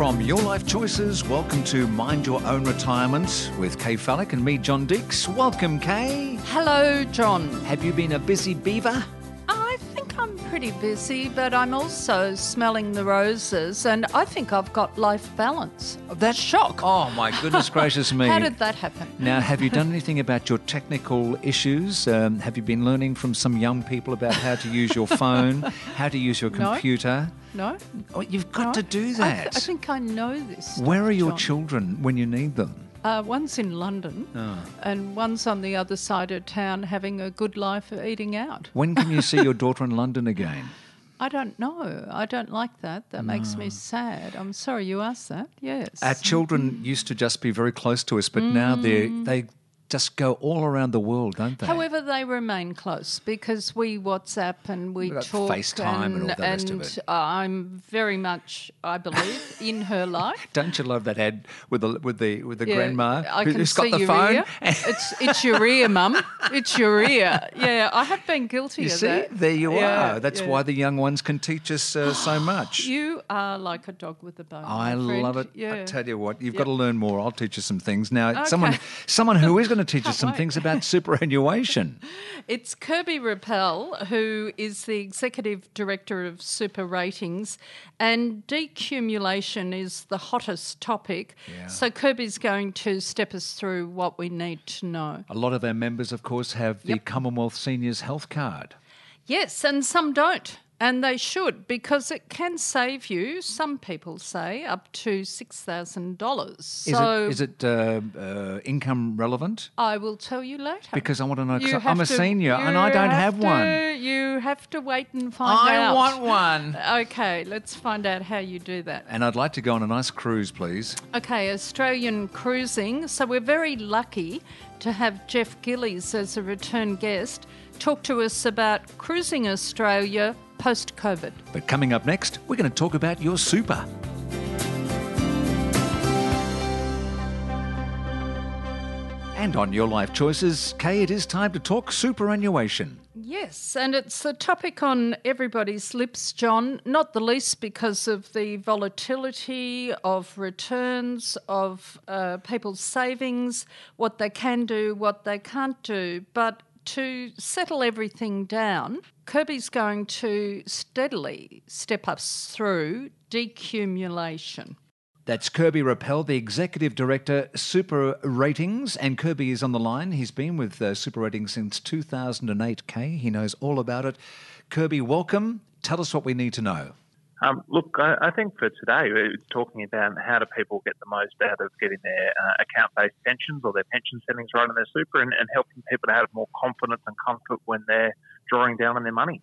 From Your Life Choices, welcome to Mind Your Own Retirement with Kay Fallick and me, John Deeks. Welcome, Kay. Hello, John. Have you been a busy beaver? I think I'm pretty busy, but I'm also smelling the roses, and I think I've got life balance. That shock. Oh, my goodness gracious me. How did that happen? Now, have you done anything about your technical issues? Um, have you been learning from some young people about how to use your phone, how to use your computer? No? Oh, you've got No? to do I, that. th- I think I know this. stuff, Where are your John. children when you need them? Uh, one's in London, Oh. and one's on the other side of town having a good life of eating out. When can you see your daughter in London again? I don't know. I don't like that. That makes me sad. I'm sorry you asked that. Yes. Our children used to just be very close to us, but now they Mm. they just go all around the world, don't they? However, they remain close because we WhatsApp and we talk. FaceTime and all the rest of it. I'm very much, I believe, in her life. don't you love that ad with the with the with the Yeah, grandma I who- who's got the your phone? ear. It's it's your ear, mum. It's your ear. Yeah, I have been guilty you of see, that. there you Yeah, are. That's yeah. why the young ones can teach us uh, so much. You are like a dog with a bone. I love it. I tell you what, you've got to learn more. I'll teach you some things. Now, someone Okay. someone who is going to teach us some things about superannuation. It's Kirby Rappell, who is the Executive Director of Super Ratings, and decumulation is the hottest topic. Yeah. So Kirby's going to step us through what we need to know. A lot of our members, of course, have the Yep. Commonwealth Seniors Health Card. Yes, and some don't. And they should because it can save you, some people say, up to $6,000. Is So it is it uh, uh, income relevant? I will tell you later. Because I want to know. 'cause You I'm a to- senior and I don't have, to- one. You have to wait and find I out. I want one. Okay, let's find out how you do that. And I'd like to go on a nice cruise, please. Okay, Australian cruising. So we're very lucky to have Jeff Gillies as a return guest talk to us about cruising Australia post COVID. But coming up next, we're going to talk about your super. And on your life choices, Kay, it is time to talk superannuation. Yes, and it's a topic on everybody's lips, John, not the least because of the volatility of returns, of uh, people's savings, what they can do, what they can't do. But to settle everything down, Kirby's going to steadily step us through decumulation. That's Kirby Rappell, the Executive Director, Super Ratings. And Kirby is on the line. He's been with uh, Super Ratings since 2008, Kay. He knows all about it. Kirby, welcome. Tell us what we need to know. Um, look, I, I think for today, it's talking about how do people get the most out of getting their uh, account-based pensions or their pension settings right in their super and, and helping people to have more confidence and comfort when they're drawing down on their money.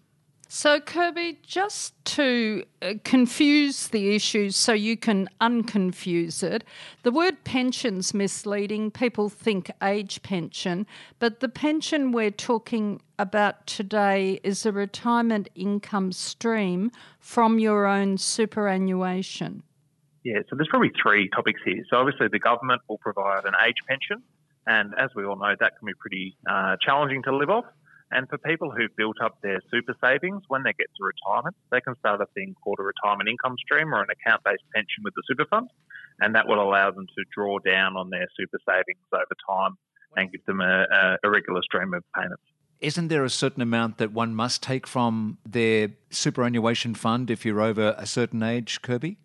So, Kirby, just to uh, confuse the issue so you can unconfuse it, the word pension's misleading. People think age pension, but the pension we're talking about today is a retirement income stream from your own superannuation. Yeah, so there's probably three topics here. So obviously the government will provide an age pension, and as we all know, that can be pretty uh, challenging to live off. And for people who've built up their super savings, when they get to retirement, they can start a thing called a retirement income stream or an account-based pension with the super fund, and that will allow them to draw down on their super savings over time and give them a, a regular stream of payments. Isn't there a certain amount that one must take from their superannuation fund if you're over a certain age, Kirby?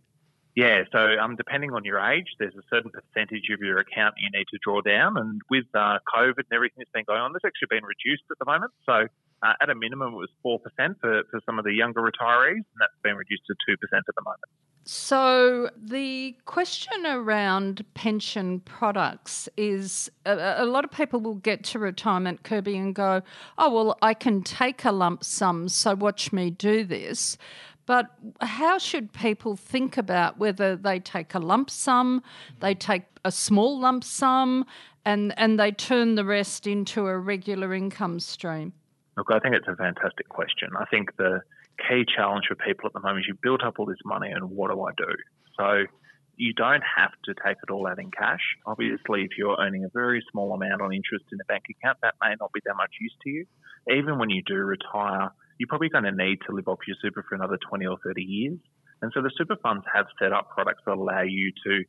Yeah, so um, depending on your age, there's a certain percentage of your account you need to draw down. And with uh, COVID and everything that's been going on, that's actually been reduced at the moment. So uh, at a minimum, it was 4% for, for some of the younger retirees, and that's been reduced to 2% at the moment. So, the question around pension products is a, a lot of people will get to retirement, Kirby, and go, Oh, well, I can take a lump sum, so watch me do this. But how should people think about whether they take a lump sum, they take a small lump sum, and, and they turn the rest into a regular income stream? Look, I think it's a fantastic question. I think the key challenge for people at the moment is you built up all this money and what do I do? So you don't have to take it all out in cash. Obviously, if you're earning a very small amount on interest in a bank account, that may not be that much use to you. Even when you do retire, you're probably going to need to live off your super for another 20 or 30 years. And so the super funds have set up products that allow you to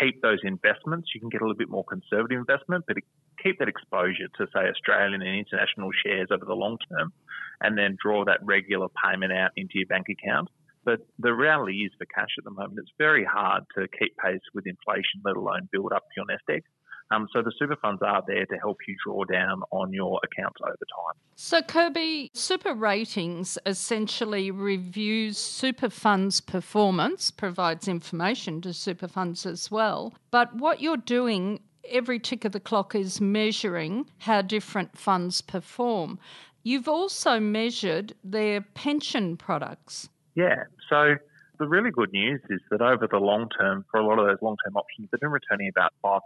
keep those investments. You can get a little bit more conservative investment, but keep that exposure to, say, Australian and international shares over the long term, and then draw that regular payment out into your bank account. But the reality is for cash at the moment, it's very hard to keep pace with inflation, let alone build up your nest egg. Um, so the super funds are there to help you draw down on your accounts over time. So Kirby, Super Ratings essentially reviews super funds performance, provides information to super funds as well. But what you're doing every tick of the clock is measuring how different funds perform. You've also measured their pension products. Yeah. So the really good news is that over the long term, for a lot of those long term options, they've been returning about 5%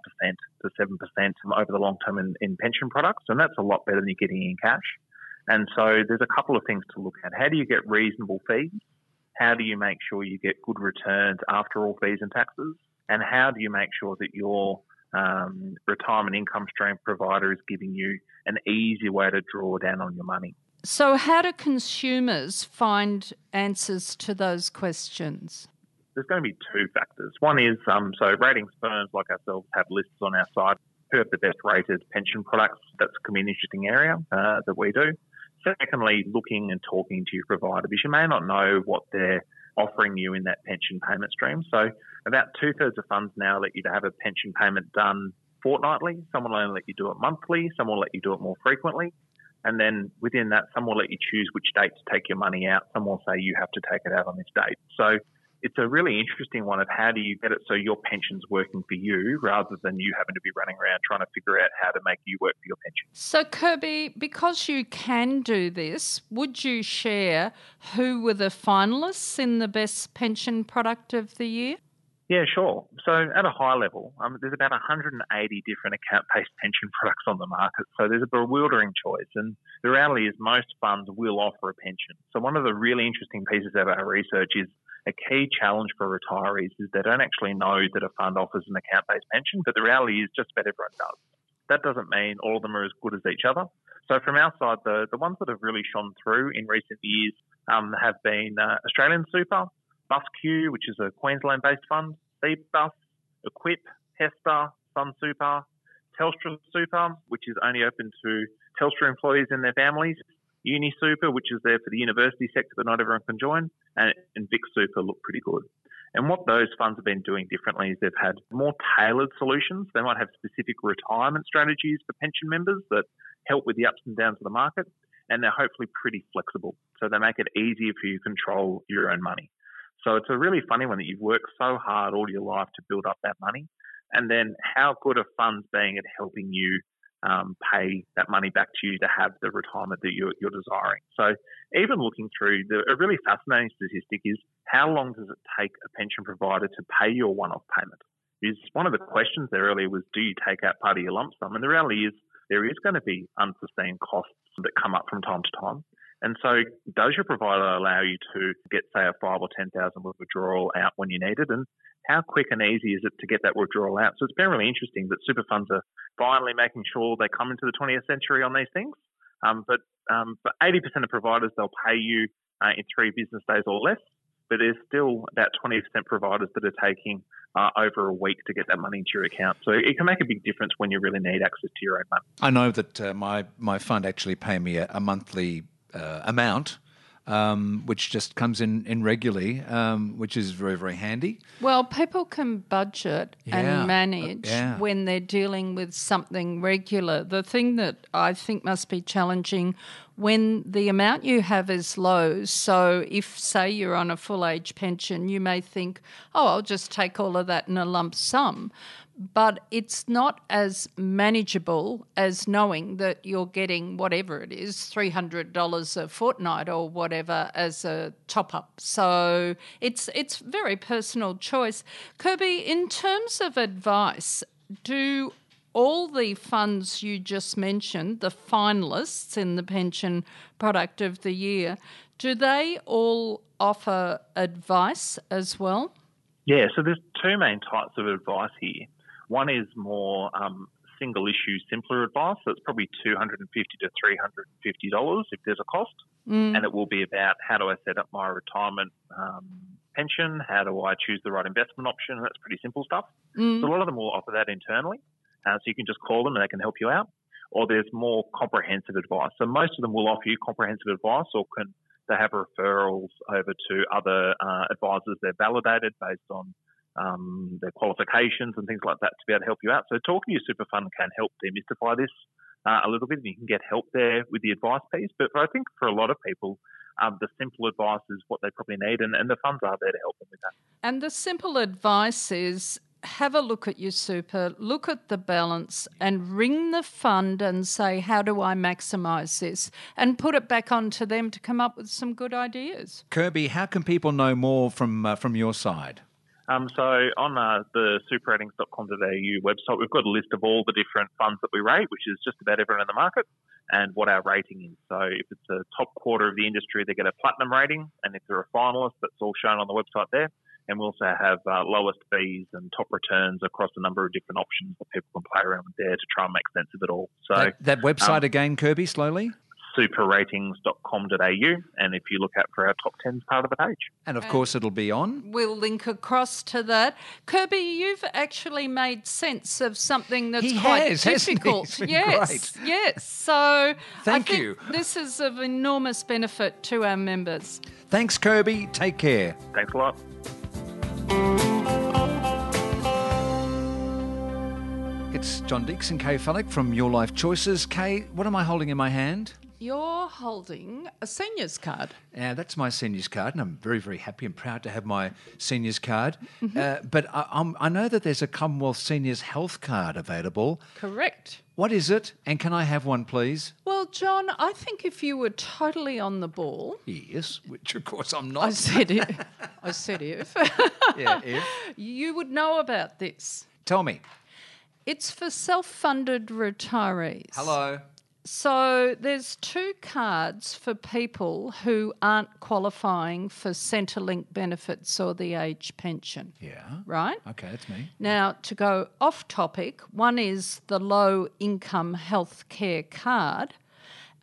to 7% over the long term in, in pension products, and that's a lot better than you're getting in cash. And so there's a couple of things to look at. How do you get reasonable fees? How do you make sure you get good returns after all fees and taxes? And how do you make sure that your um, retirement income stream provider is giving you an easy way to draw down on your money? So, how do consumers find answers to those questions? There's going to be two factors. One is um, so ratings firms like ourselves have lists on our site who have the best rated pension products. That's a an interesting area uh, that we do. Secondly, looking and talking to your provider because you may not know what they're offering you in that pension payment stream. So, about two thirds of funds now let you to have a pension payment done fortnightly. Some will only let you do it monthly. Some will let you do it more frequently. And then within that, some will let you choose which date to take your money out. Some will say you have to take it out on this date. So it's a really interesting one of how do you get it so your pension's working for you rather than you having to be running around trying to figure out how to make you work for your pension. So, Kirby, because you can do this, would you share who were the finalists in the best pension product of the year? Yeah, sure. So at a high level, um, there's about 180 different account-based pension products on the market. So there's a bewildering choice, and the reality is most funds will offer a pension. So one of the really interesting pieces of our research is a key challenge for retirees is they don't actually know that a fund offers an account-based pension, but the reality is just about everyone does. That doesn't mean all of them are as good as each other. So from our side, the, the ones that have really shone through in recent years um, have been uh, Australian Super, BUSSQ, which is a Queensland-based fund, Cbus, Equip, HESTA, Sun Super, Telstra Super, which is only open to Telstra employees and their families, Uni Super, which is there for the university sector, but not everyone can join, and, and Vic Super look pretty good. And what those funds have been doing differently is they've had more tailored solutions. They might have specific retirement strategies for pension members that help with the ups and downs of the market, and they're hopefully pretty flexible. So they make it easier for you to control your own money. So it's a really funny one that you've worked so hard all your life to build up that money. And then how good are funds being at helping you um, pay that money back to you to have the retirement that you're, you're desiring? So even looking through, the, a really fascinating statistic is how long does it take a pension provider to pay your one-off payment? Is one of the questions there earlier was, do you take out part of your lump sum? And the reality is there is going to be unsustained costs that come up from time to time. And so, does your provider allow you to get, say, a five or ten thousand withdrawal out when you need it? And how quick and easy is it to get that withdrawal out? So it's been really interesting that super funds are finally making sure they come into the 20th century on these things. Um, but um, for 80% of providers, they'll pay you uh, in three business days or less. But there's still about 20% providers that are taking uh, over a week to get that money into your account. So it can make a big difference when you really need access to your own money. I know that uh, my my fund actually pay me a, a monthly uh, amount. Um, which just comes in, in regularly, um, which is very, very handy. Well, people can budget yeah. and manage yeah. when they're dealing with something regular. The thing that I think must be challenging when the amount you have is low. So, if, say, you're on a full age pension, you may think, oh, I'll just take all of that in a lump sum but it's not as manageable as knowing that you're getting whatever it is $300 a fortnight or whatever as a top up so it's it's very personal choice. Kirby in terms of advice do all the funds you just mentioned the finalists in the pension product of the year do they all offer advice as well? Yeah, so there's two main types of advice here. One is more um, single issue, simpler advice. So it's probably two hundred and fifty to three hundred and fifty dollars if there's a cost, mm. and it will be about how do I set up my retirement um, pension? How do I choose the right investment option? That's pretty simple stuff. Mm. So a lot of them will offer that internally. Uh, so you can just call them and they can help you out. Or there's more comprehensive advice. So most of them will offer you comprehensive advice or can they have referrals over to other uh, advisors they're validated based on um, their qualifications and things like that to be able to help you out. So talking to your super fund can help demystify this uh, a little bit and you can get help there with the advice piece. But I think for a lot of people, um, the simple advice is what they probably need, and, and the funds are there to help them with that. And the simple advice is have a look at your super, look at the balance, and ring the fund and say, How do I maximise this? And put it back onto them to come up with some good ideas. Kirby, how can people know more from uh, from your side? Um, so on uh, the superratings.com.au website, we've got a list of all the different funds that we rate, which is just about everyone in the market, and what our rating is. So if it's a top quarter of the industry, they get a platinum rating, and if they're a finalist, that's all shown on the website there. And we also have uh, lowest fees and top returns across a number of different options that people can play around with there to try and make sense of it all. So that, that website um, again, Kirby, slowly. superratings.com.au, and if you look out for our top 10s part of the page. And of course, it'll be on. We'll link across to that. Kirby, you've actually made sense of something that's He quite has, hasn't he? difficult. Yes, great. yes. So I Thank think you. This is of enormous benefit to our members. Thanks, Kirby. Take care. Thanks a lot. It's John Dixon, and Kay Fallick from Your Life Choices. Kay, what am I holding in my hand? You're holding a seniors card. Yeah, that's my seniors card, and I'm very, very happy and proud to have my seniors card. Uh, but I, I'm, I know that there's a Commonwealth Seniors Health Card available. Correct. What is it, and can I have one, please? Well, John, I think if you were totally on the ball, Yes, which of course I'm not. I said it. I said if yeah, if. you would know about this. Tell me. It's for self-funded retirees. Hello. So there's two cards for people who aren't qualifying for Centrelink benefits or the age pension, Yeah. right? Okay, that's me. Now, to go off topic, one is the low income health care card,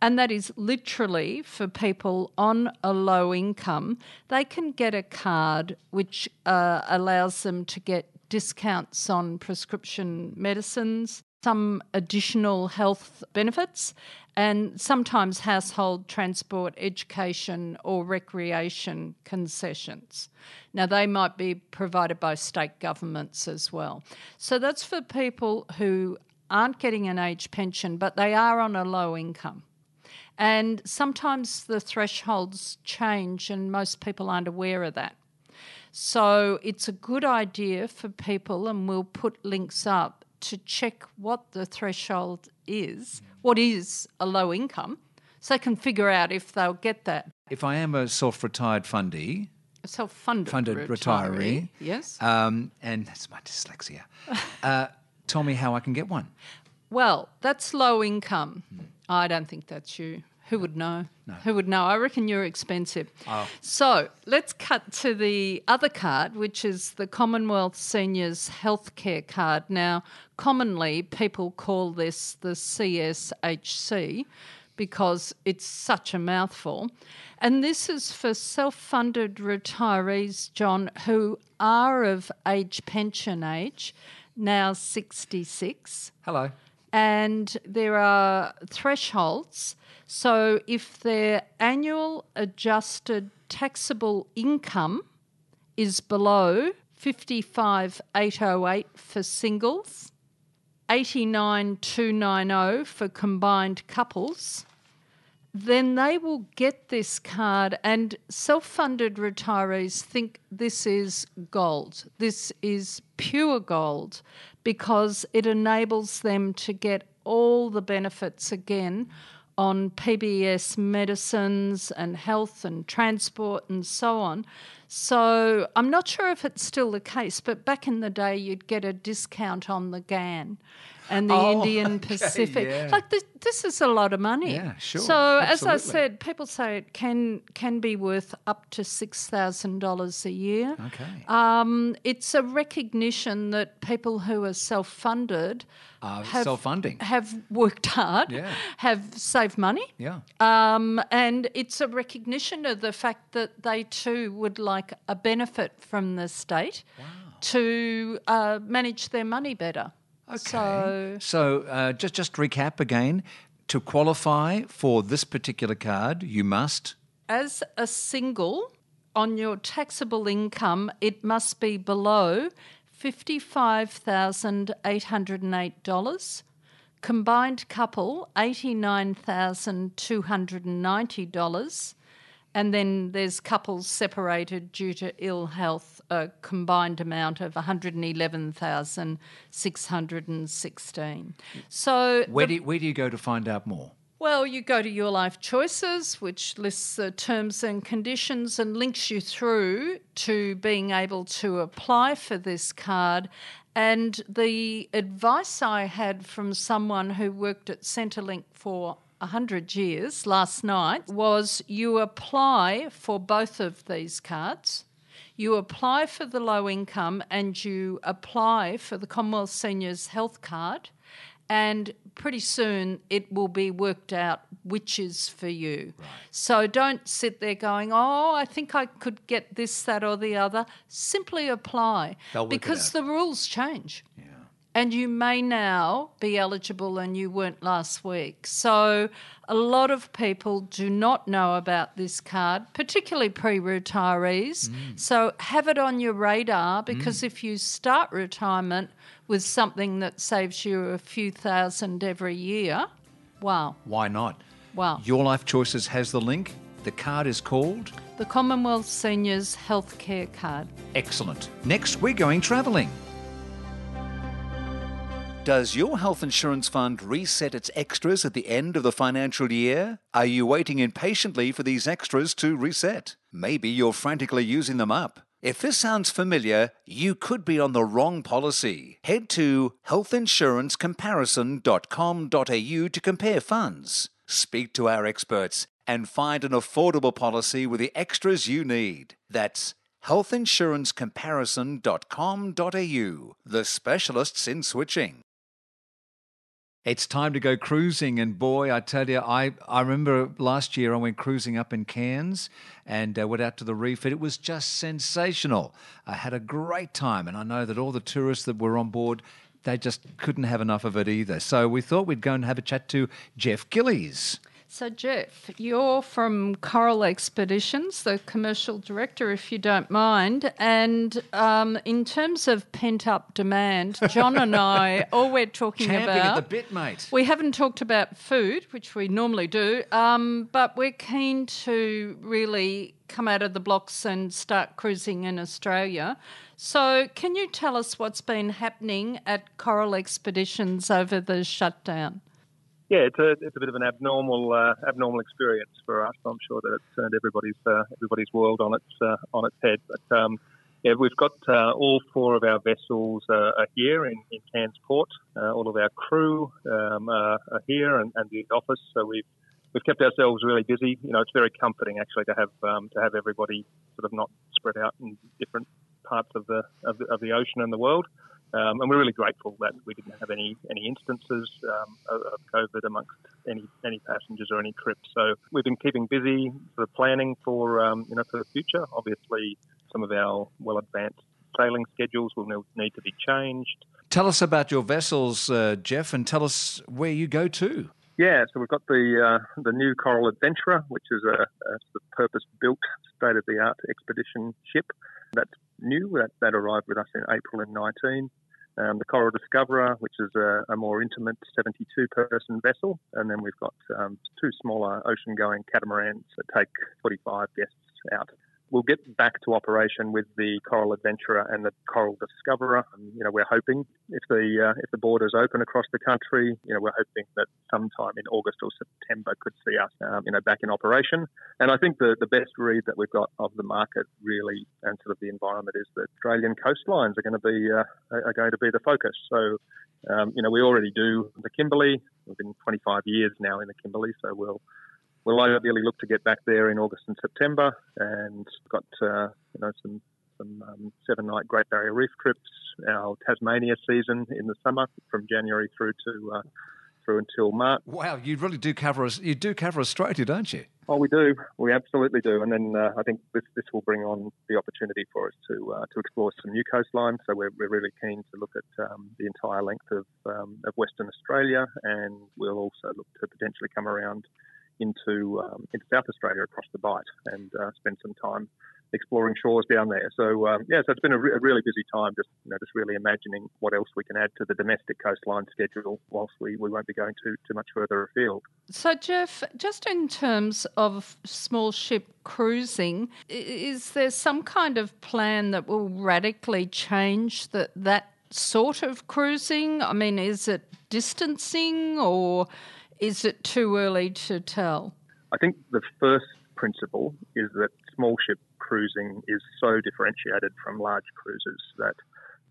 and that is literally for people on a low income. They can get a card which uh, allows them to get discounts on prescription medicines, some additional health benefits, and sometimes household transport, education, or recreation concessions. Now, they might be provided by state governments as well. So that's for people who aren't getting an age pension, but they are on a low income. And sometimes the thresholds change, and most people aren't aware of that. So it's a good idea for people, and we'll put links up to check what the threshold is, what is a low income, so they can figure out if they'll get that. If I am a self-retired fundee, A self-funded funded retiree, Yes. um, and that's my dyslexia. Uh, tell me how I can get one. Well, that's low income. I don't think that's you. Who would know? Who would know? I reckon you're expensive. Oh. So let's cut to the other card, which is the Commonwealth Seniors Healthcare Card. Now, commonly people call this the CSHC because it's such a mouthful. And this is for self funded retirees, John, who are of age pension age, now 66 Hello. And there are thresholds. So if their annual adjusted taxable income is below 55,808 for singles, 89,290 for combined couples, then they will get this card. And self funded retirees think this is gold. This is pure gold because it enables them to get all the benefits again on PBS medicines and health and transport and so on. So I'm not sure if it's still the case, but back in the day, you'd get a discount on the Ghan and the Oh, Indian okay, Pacific. yeah. Like this, this is a lot of money. Yeah, sure, So as I said, people say it can can be worth up to six thousand dollars a year. Okay. Um, it's a recognition that people who are self-funded Uh, have- self-funding. have worked hard, Yeah. have saved money, Yeah. um, and it's a recognition of the fact that they too would like like a benefit from the state to uh, manage their money better. Okay. So, So, uh, just just recap again. To qualify for this particular card, you must. as a single, on your taxable income, it must be below $55,808. Combined couple, $89,290. And then there's couples separated due to ill health, a combined amount of 111,616. So Where the- do you, where do you go to find out more? well, you go to Your Life Choices, which lists the terms and conditions and links you through to being able to apply for this card. And the advice I had from someone who worked at Centrelink for 100 years last night was you apply for both of these cards. You apply for the low income and you apply for the Commonwealth Seniors Health Card and pretty soon it will be worked out which is for you. So don't sit there going, "Oh, I think I could get this, that, or the other." Simply apply They'll work it because the rules change. Yeah. And you may now be eligible and you weren't last week. So, a lot of people do not know about this card, particularly pre retirees. Mm. So, have it on your radar because if you start retirement with something that saves you a few thousand every year, wow, Why not? wow. Your Life Choices has the link. The card is called The Commonwealth Seniors Healthcare Card. Excellent. Next, we're going travelling. Does your health insurance fund reset its extras at the end of the financial year? Are you waiting impatiently for these extras to reset? Maybe you're frantically using them up. If this sounds familiar, you could be on the wrong policy. Head to healthinsurancecomparison.com.au to compare funds. Speak to our experts and find an affordable policy with the extras you need. That's healthinsurancecomparison.com.au, the specialists in switching. It's time to go cruising, and boy, I tell you, I, I remember last year I went cruising up in Cairns and uh, went out to the reef, and it was just sensational. I had a great time, and I know that all the tourists that were on board, they just couldn't have enough of it either. So we thought we'd go and have a chat to Jeff Gillies. So, Jeff, you're from Coral Expeditions, the commercial director, if you don't mind. And um, in terms of pent up demand, John and I, all we're talking Camping about. at the bit, mate. we haven't talked about food, which we normally do, um, but we're keen to really come out of the blocks and start cruising in Australia. So, can you tell us what's been happening at Coral Expeditions over the shutdown? Yeah, it's a it's a bit of an abnormal uh, abnormal experience for us. I'm sure that it turned everybody's uh, everybody's world on its uh, on its head. But um, yeah, we've got uh, all four of our vessels uh, are here in, in Cairns Port. Uh, all of our crew um, are, are here and, and the office. So we've we've kept ourselves really busy. You know, it's very comforting actually to have um, to have everybody sort of not spread out in different parts of the of the, of the ocean and the world. Um, and we're really grateful that we didn't have any any instances um, of, of COVID amongst any any passengers or any trips. So we've been keeping busy, sort of planning for um, you know for the future. Obviously, some of our well advanced sailing schedules will need to be changed. Tell us about your vessels, uh, Jeff, and tell us where you go to. Yeah, so we've got the uh, the new Coral Adventurer, which is a, a sort of purpose built, state of the art expedition ship. That's new. That, that arrived with us in April in 19. Um, the Coral Discoverer, which is a, a more intimate 72 person vessel. And then we've got um, two smaller ocean going catamarans that take 45 guests out. We'll get back to operation with the Coral Adventurer and the Coral Discoverer. Um, you know, we're hoping if the uh, if the borders open across the country, you know, we're hoping that sometime in August or September could see us, um, you know, back in operation. And I think the the best read that we've got of the market really and sort of the environment is that Australian coastlines are going to be uh, are going to be the focus. So. Um, you know, we already do the Kimberley. We've been 25 years now in the Kimberley, so we'll we'll ideally look to get back there in August and September, and got uh, you know some some um, seven night Great Barrier Reef trips. Our Tasmania season in the summer from January through to uh, through until March. Wow, you really do cover us. You do cover Australia, don't you? Oh, we do. We absolutely do. And then uh, I think this, this will bring on the opportunity for us to uh, to explore some new coastlines. So we're, we're really keen to look at um, the entire length of, um, of Western Australia, and we'll also look to potentially come around into um, into South Australia across the Bight and uh, spend some time exploring shores down there. So um, yeah, so it's been a, re- a, really busy time. Just you know, just really imagining what else we can add to the domestic coastline schedule, whilst we, we won't be going too too much further afield. So Jeff, just in terms of small ship cruising, is there some kind of plan that will radically change that that sort of cruising? I mean, is it distancing or is it too early to tell? I think the first principle is that small ship cruising is so differentiated from large cruises that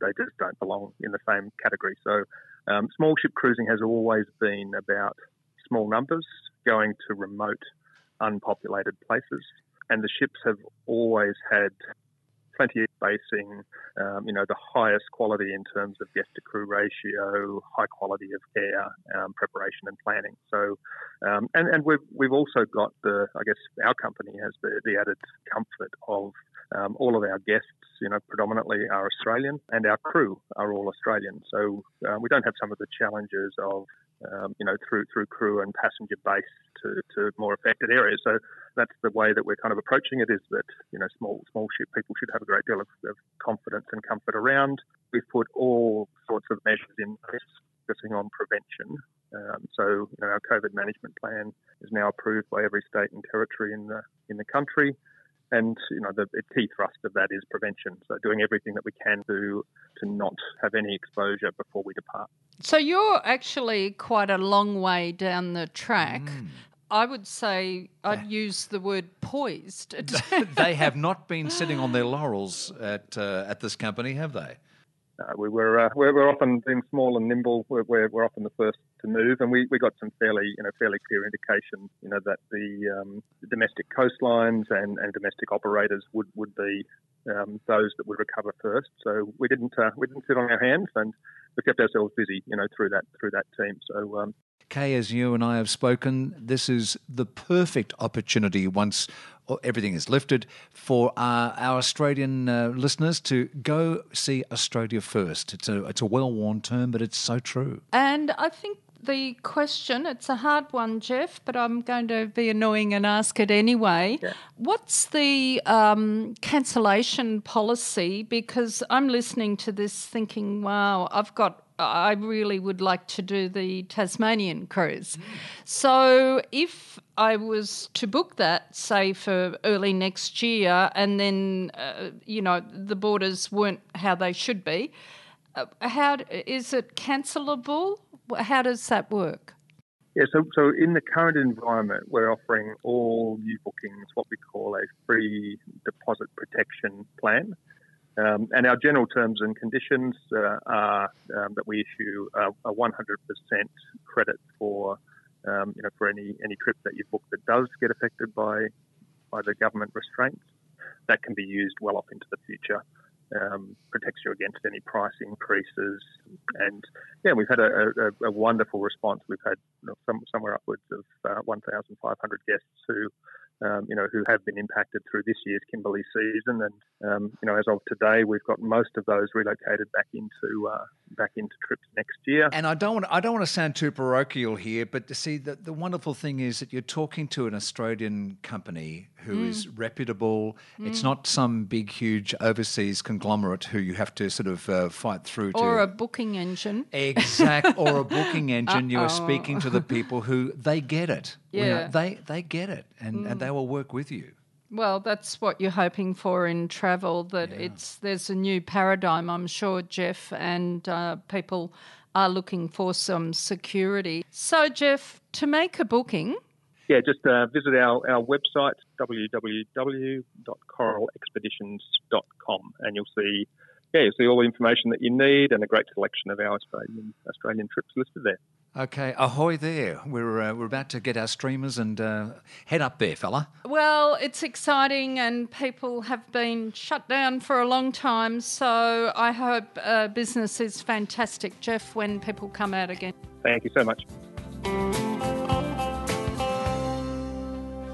they just don't belong in the same category. So, um, small ship cruising has always been about small numbers going to remote, unpopulated places, and the ships have always had plenty spacing, um, you know, the highest quality in terms of guest to crew ratio, high quality of care, um, preparation and planning. So, um, and, and we've, we've also got the, I guess our company has the, the added comfort of um, all of our guests, you know, predominantly are Australian, and our crew are all Australian. So uh, we don't have some of the challenges of, um, you know, through through crew and passenger base to, to more affected areas. So that's the way that we're kind of approaching it. Is that you know, small small ship people should have a great deal of, of confidence and comfort around. We've put all sorts of measures in place focusing on prevention. Um, so, you know, our COVID management plan is now approved by every state and territory in the in the country. And you know, the, the, key thrust of that is prevention. So, doing everything that we can do to not have any exposure before we depart. So, you're actually quite a long way down the track. Mm. I would say I'd use the word poised. they have not been sitting on their laurels at uh, at this company, have they? Uh, we were uh, we're, we're, often being small and nimble. We're, we're, we're, often the first to move, and we, we got some fairly you know fairly clear indication you know that the, um, the domestic coastlines and, and domestic operators would would be um, those that would recover first. So we didn't uh, we didn't sit on our hands, and we kept ourselves busy you know through that through that team. So um, Kay, as you and I have spoken, this is the perfect opportunity once everything is lifted for uh, our Australian uh, listeners to go see Australia first. It's a, it's a well worn term, but it's so true. And I think the question, it's a hard one, Jeff, but I'm going to be annoying and ask it anyway. Yeah. What's the um, cancellation policy? Because I'm listening to this thinking, wow, I've got I really would like to do the Tasmanian cruise. Mm. So if I was to book that, say for early next year, and then uh, you know the borders weren't how they should be, uh, how is it cancelable? How does that work? Yeah, so, so in the current environment, we're offering all new bookings what we call a free deposit protection plan. Um, and our general terms and conditions uh, are um, that we issue a, a 100% credit for um, you know for any any trip that you book that does get affected by by the government restraints. That can be used well off into the future. Um, protects you against any price increases, and yeah, we've had a, a, a wonderful response. We've had you know, some, somewhere upwards of uh, 1,500 guests who um, you know, who have been impacted through this year's Kimberley season. And um, you know, as of today, we've got most of those relocated back into uh, back into trips next year. And I don't want I don't want to sound too parochial here, but to see the, the wonderful thing is that you're talking to an Australian company who mm. is reputable. Mm. It's not some big, huge overseas conglomerate who you have to sort of uh, fight through. To or to, a booking engine. Exact. or a booking engine. You are speaking to the people who they get it. Yeah. You know, they they get it, and mm. and they will work with you. Well, that's what you're hoping for in travel. That yeah. it's there's a new paradigm, I'm sure, Jeff, and uh, people are looking for some security. So, Jeff, to make a booking, yeah, just uh, visit our, our website, www.coralexpeditions.com, and you'll see yeah, you'll see all the information that you need and a great selection of our Australian Australian trips listed there. Okay, ahoy there. We're, uh, we're about to get our streamers and uh, head up there, fella. Well, it's exciting, and people have been shut down for a long time, so I hope uh, business is fantastic, Jeff, when people come out again. Thank you so much.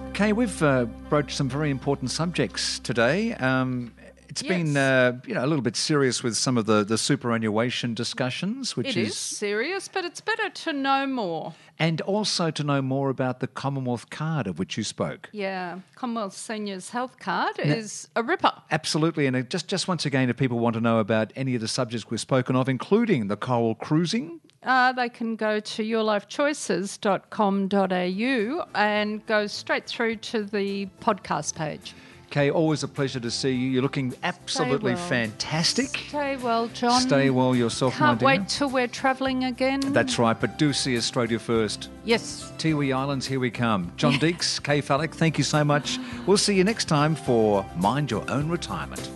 Okay, we've uh, broached some very important subjects today. Um, it's been uh, you know a little bit serious with some of the, the superannuation discussions, which It is serious, but it's better to know more. and also to know more about the Commonwealth card of which you spoke. Yeah, Commonwealth Seniors Health Card is a ripper. Absolutely, and it just just once again, if people want to know about any of the subjects we've spoken of, including the coral cruising, Uh, they can go to yourlifechoices.com.au and go straight through to the podcast page. Kay, always a pleasure to see you. You're looking absolutely well. fantastic. Stay well, John. Stay well yourself, my Can't dear. wait till we're travelling again. That's right, but do see Australia first. yes. Tiwi Islands, here we come. John Deeks, Kay Fallick, thank you so much. We'll see you next time for Mind Your Own Retirement.